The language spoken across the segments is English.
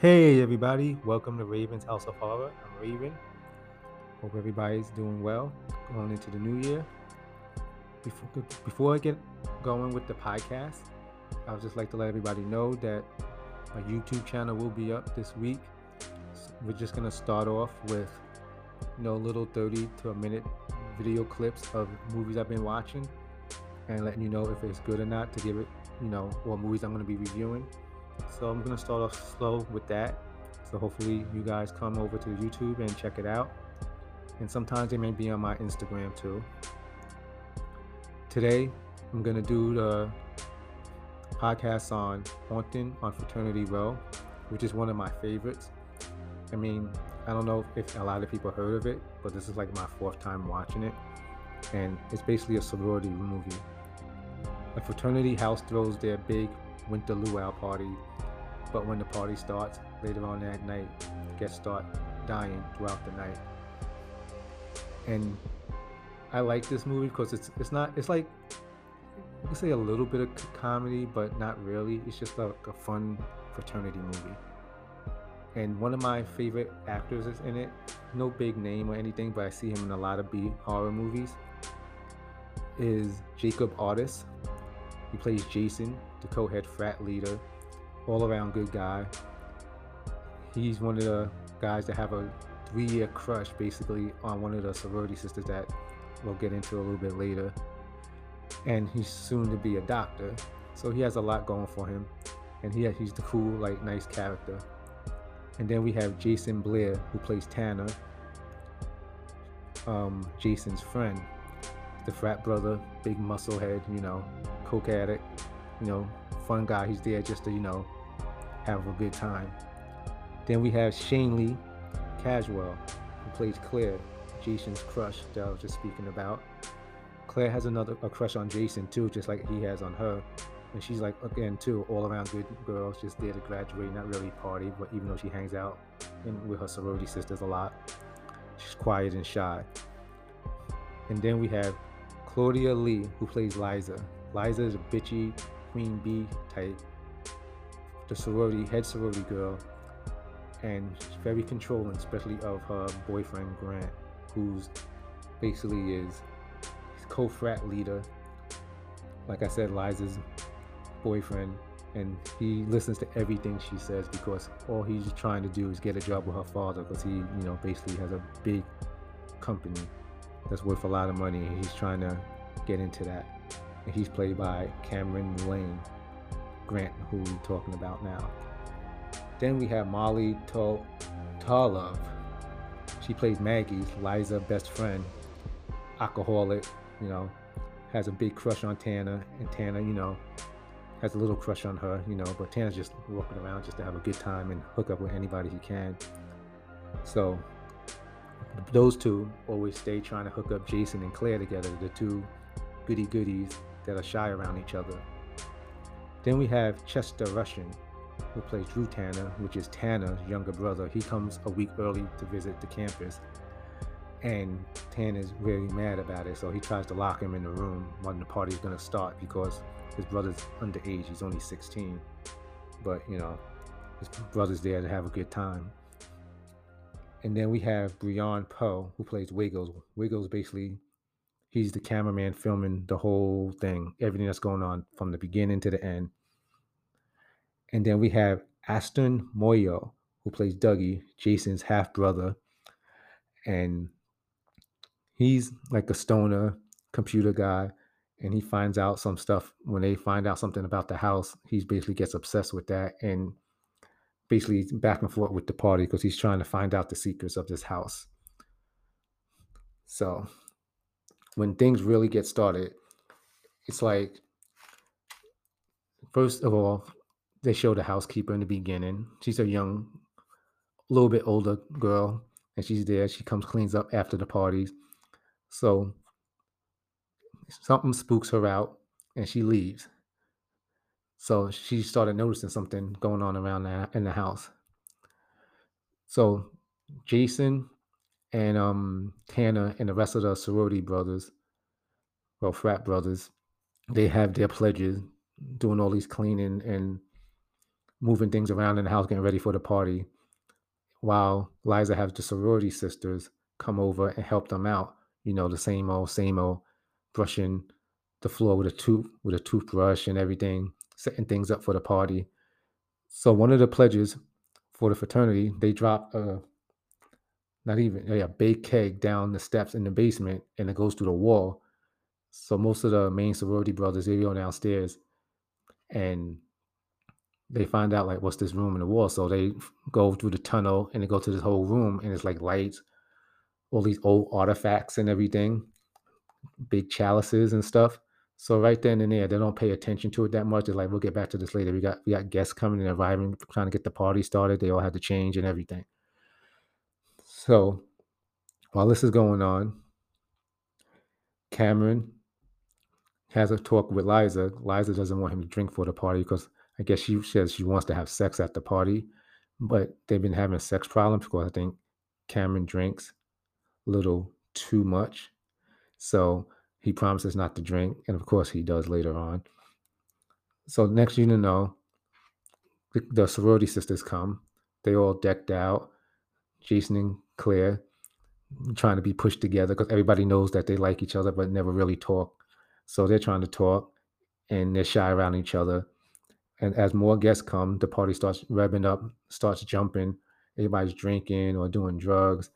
Hey everybody, welcome to Raven's House of Horror. I'm Raven. Hope everybody's doing well going into the new year. Before, before I get going with the podcast, I would just like to let everybody know that my YouTube channel will be up this week. We're just gonna start off with you know little 30 to a minute video clips of movies I've been watching and letting you know if it's good or not to give it, you know, what movies I'm gonna be reviewing. So I'm gonna start off slow with that. So hopefully you guys come over to YouTube and check it out. And sometimes it may be on my Instagram too. Today I'm gonna do the podcast on Haunting on Fraternity Row, which is one of my favorites. I mean, I don't know if a lot of people heard of it, but this is like my fourth time watching it. And it's basically a sorority movie. A fraternity house throws their big winter luau party but when the party starts later on that night, guests start dying throughout the night. And I like this movie because it's it's not it's like you can say a little bit of comedy, but not really. It's just like a fun fraternity movie. And one of my favorite actors is in it. No big name or anything, but I see him in a lot of B horror movies. Is Jacob Artist. He plays Jason, the co-head frat leader all around good guy. He's one of the guys that have a three year crush basically on one of the sorority sisters that we'll get into a little bit later. And he's soon to be a doctor. So he has a lot going for him. And he, he's the cool, like, nice character. And then we have Jason Blair, who plays Tanner, um, Jason's friend, the frat brother, big muscle head, you know, coke addict, you know, fun guy. He's there just to, you know, have a good time. Then we have Shanley Caswell, who plays Claire, Jason's crush that I was just speaking about. Claire has another a crush on Jason too, just like he has on her. And she's like again too, all around good girl, just there to graduate, not really party, but even though she hangs out in, with her sorority sisters a lot, she's quiet and shy. And then we have Claudia Lee, who plays Liza. Liza is a bitchy queen bee type the sorority, head sorority girl, and very controlling, especially of her boyfriend Grant, who's basically is co-frat leader. Like I said, Liza's boyfriend, and he listens to everything she says because all he's trying to do is get a job with her father because he, you know, basically has a big company that's worth a lot of money. He's trying to get into that. And he's played by Cameron Lane. Grant, who we're talking about now. Then we have Molly Tarlov. She plays Maggie, Liza's best friend, alcoholic, you know, has a big crush on Tanner, and Tanner, you know, has a little crush on her, you know, but Tanner's just walking around just to have a good time and hook up with anybody he can. So those two always stay trying to hook up Jason and Claire together, the two goody goodies that are shy around each other. Then we have Chester Rushing, who plays Drew Tanner, which is Tanner's younger brother. He comes a week early to visit the campus, and Tanner's really mad about it. So he tries to lock him in the room when the party's gonna start because his brother's underage. He's only 16, but you know, his brother's there to have a good time. And then we have Brian Poe, who plays Wiggles. Wiggles basically he's the cameraman filming the whole thing, everything that's going on from the beginning to the end. And then we have Aston Moyo, who plays Dougie, Jason's half brother. And he's like a stoner computer guy. And he finds out some stuff when they find out something about the house. He basically gets obsessed with that and basically back and forth with the party because he's trying to find out the secrets of this house. So when things really get started, it's like first of all, they show the housekeeper in the beginning. She's a young, a little bit older girl, and she's there. She comes, cleans up after the parties. So something spooks her out, and she leaves. So she started noticing something going on around in the house. So Jason and um, Tanner and the rest of the sorority brothers, well, frat brothers, they have their pledges, doing all these cleaning and moving things around in the house, getting ready for the party, while Liza has the sorority sisters come over and help them out. You know, the same old, same old, brushing the floor with a tooth with a toothbrush and everything, setting things up for the party. So one of the pledges for the fraternity, they drop a not even yeah, big keg down the steps in the basement and it goes through the wall. So most of the main sorority brothers they go downstairs and they find out like what's this room in the wall. So they go through the tunnel and they go to this whole room and it's like lights, all these old artifacts and everything, big chalices and stuff. So right then and there, they don't pay attention to it that much. They're like, we'll get back to this later. We got we got guests coming and arriving, trying to get the party started. They all had to change and everything. So while this is going on, Cameron has a talk with Liza. Liza doesn't want him to drink for the party because I guess she says she wants to have sex at the party, but they've been having sex problems because I think Cameron drinks a little too much. So he promises not to drink, and of course he does later on. So next you know, the, the sorority sisters come. They all decked out. Jason Claire trying to be pushed together because everybody knows that they like each other but never really talk. So they're trying to talk and they're shy around each other. And as more guests come, the party starts revving up, starts jumping. Everybody's drinking or doing drugs.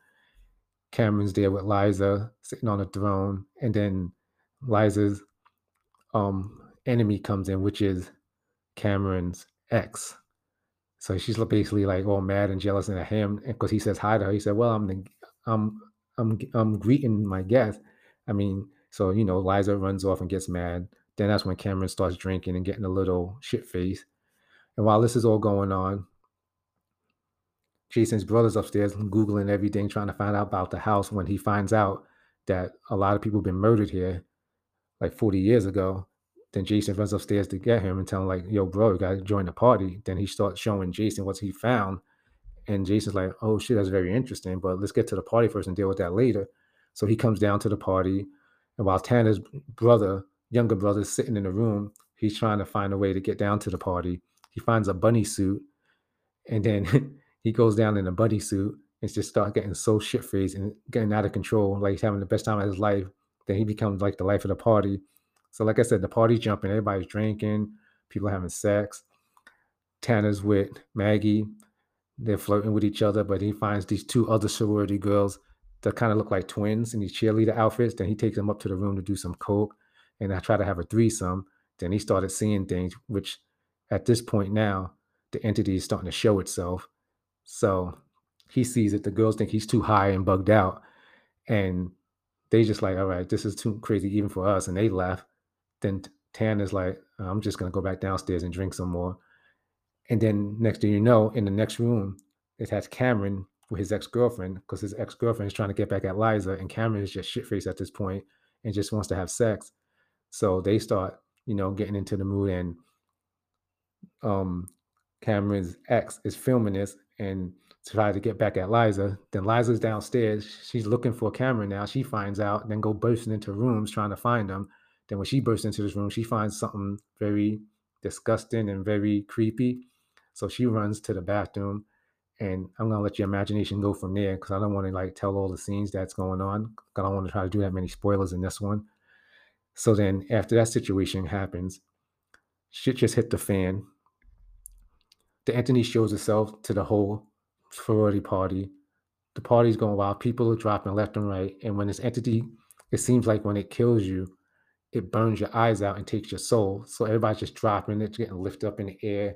Cameron's there with Liza sitting on a throne, and then Liza's um, enemy comes in, which is Cameron's ex. So she's basically like all mad and jealous at him because he says hi to her. He said, "Well, I'm the, I'm I'm I'm greeting my guest." I mean, so you know, Liza runs off and gets mad. Then that's when Cameron starts drinking and getting a little shit face. And while this is all going on, Jason's brother's upstairs Googling everything, trying to find out about the house when he finds out that a lot of people have been murdered here like 40 years ago. Then Jason runs upstairs to get him and tell him, like, yo, bro, you gotta join the party. Then he starts showing Jason what he found. And Jason's like, oh shit, that's very interesting, but let's get to the party first and deal with that later. So he comes down to the party. And while Tanner's brother, younger brother, is sitting in the room, he's trying to find a way to get down to the party. He finds a bunny suit and then he goes down in a bunny suit and just starts getting so shit faced and getting out of control, like he's having the best time of his life. Then he becomes like the life of the party. So, like I said, the party's jumping, everybody's drinking, people having sex. Tanner's with Maggie. They're flirting with each other, but he finds these two other sorority girls that kind of look like twins in these cheerleader outfits. Then he takes them up to the room to do some coke, and I try to have a threesome. Then he started seeing things, which at this point now, the entity is starting to show itself. So he sees it. The girls think he's too high and bugged out. And they just like, all right, this is too crazy even for us. And they left. Then Tan is like, I'm just to go back downstairs and drink some more. And then next thing you know, in the next room, it has Cameron with his ex girlfriend because his ex girlfriend is trying to get back at Liza. And Cameron is just shit faced at this point and just wants to have sex. So they start, you know, getting into the mood. And um, Cameron's ex is filming this and try to get back at Liza. Then Liza's downstairs. She's looking for Cameron now. She finds out, then go bursting into rooms trying to find him. Then when she bursts into this room, she finds something very disgusting and very creepy. So she runs to the bathroom. And I'm gonna let your imagination go from there because I don't want to like tell all the scenes that's going on. I don't want to try to do that many spoilers in this one. So then after that situation happens, shit just hit the fan the entity shows itself to the whole sorority party. The party's going wild. People are dropping left and right. And when this entity, it seems like when it kills you, it burns your eyes out and takes your soul. So everybody's just dropping. It's getting lifted up in the air.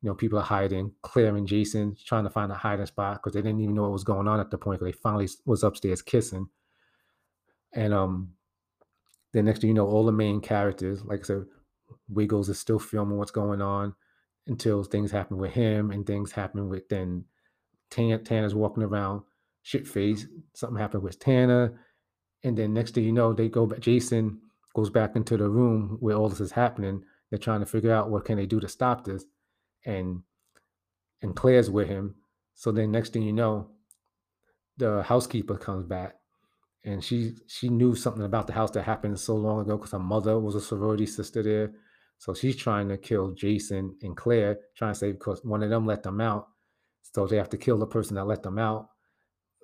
You know, people are hiding. Claire and Jason trying to find a hiding spot because they didn't even know what was going on at the point because they finally was upstairs kissing. And um, then next thing you know, all the main characters, like I said, Wiggles is still filming what's going on until things happen with him and things happen with then Tan, Tanner's walking around shit face. Something happened with Tanner. And then next thing you know, they go back. Jason goes back into the room where all this is happening. They're trying to figure out what can they do to stop this. And and Claire's with him. So then next thing you know, the housekeeper comes back and she she knew something about the house that happened so long ago because her mother was a sorority sister there. So she's trying to kill Jason and Claire, trying to say because one of them let them out. So they have to kill the person that let them out.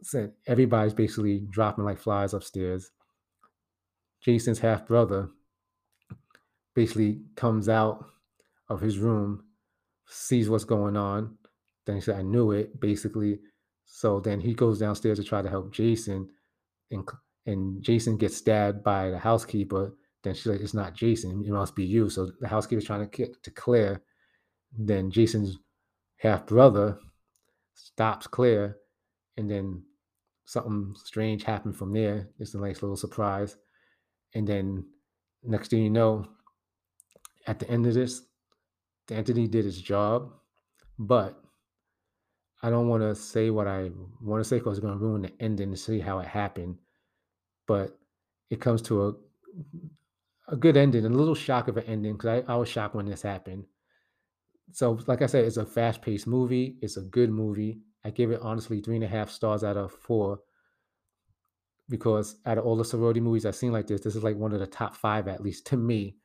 So everybody's basically dropping like flies upstairs. Jason's half brother basically comes out of his room, sees what's going on. Then he said, I knew it, basically. So then he goes downstairs to try to help Jason. And, and Jason gets stabbed by the housekeeper. Then she's like, It's not Jason. It must be you. So the housekeeper's trying to to Claire. Then Jason's half brother stops Claire. And then something strange happened from there. It's a nice little surprise. And then next thing you know, at the end of this, Anthony did his job, but I don't want to say what I want to say because it's going to ruin the ending to see how it happened. But it comes to a a good ending, a little shock of an ending because I, I was shocked when this happened. So, like I said, it's a fast paced movie. It's a good movie. I give it honestly three and a half stars out of four because out of all the sorority movies I've seen like this, this is like one of the top five, at least to me.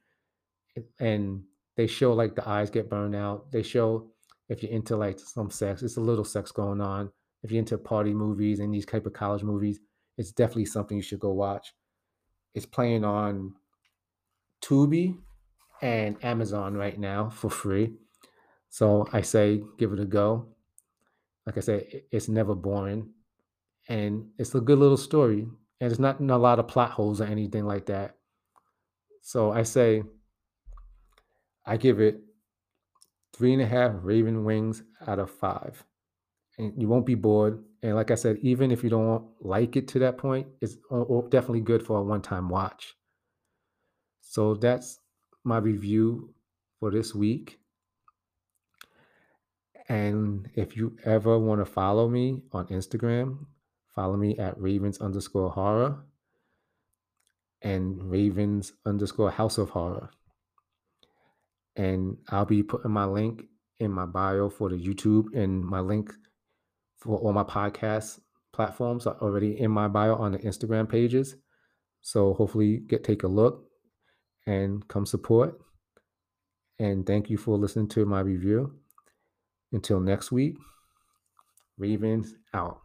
And they show like the eyes get burned out. They show if you're into like some sex, it's a little sex going on. If you're into party movies and these type of college movies, it's definitely something you should go watch. It's playing on Tubi and Amazon right now for free. So I say give it a go. Like I said, it's never boring. And it's a good little story. And it's not a lot of plot holes or anything like that. So I say I give it three and a half Raven wings out of five. And you won't be bored. And like I said, even if you don't like it to that point, it's definitely good for a one time watch. So that's my review for this week. And if you ever want to follow me on Instagram, follow me at ravens underscore horror and ravens underscore house of horror and I'll be putting my link in my bio for the YouTube and my link for all my podcast platforms are already in my bio on the Instagram pages. So hopefully get take a look and come support. And thank you for listening to my review. Until next week, Ravens out.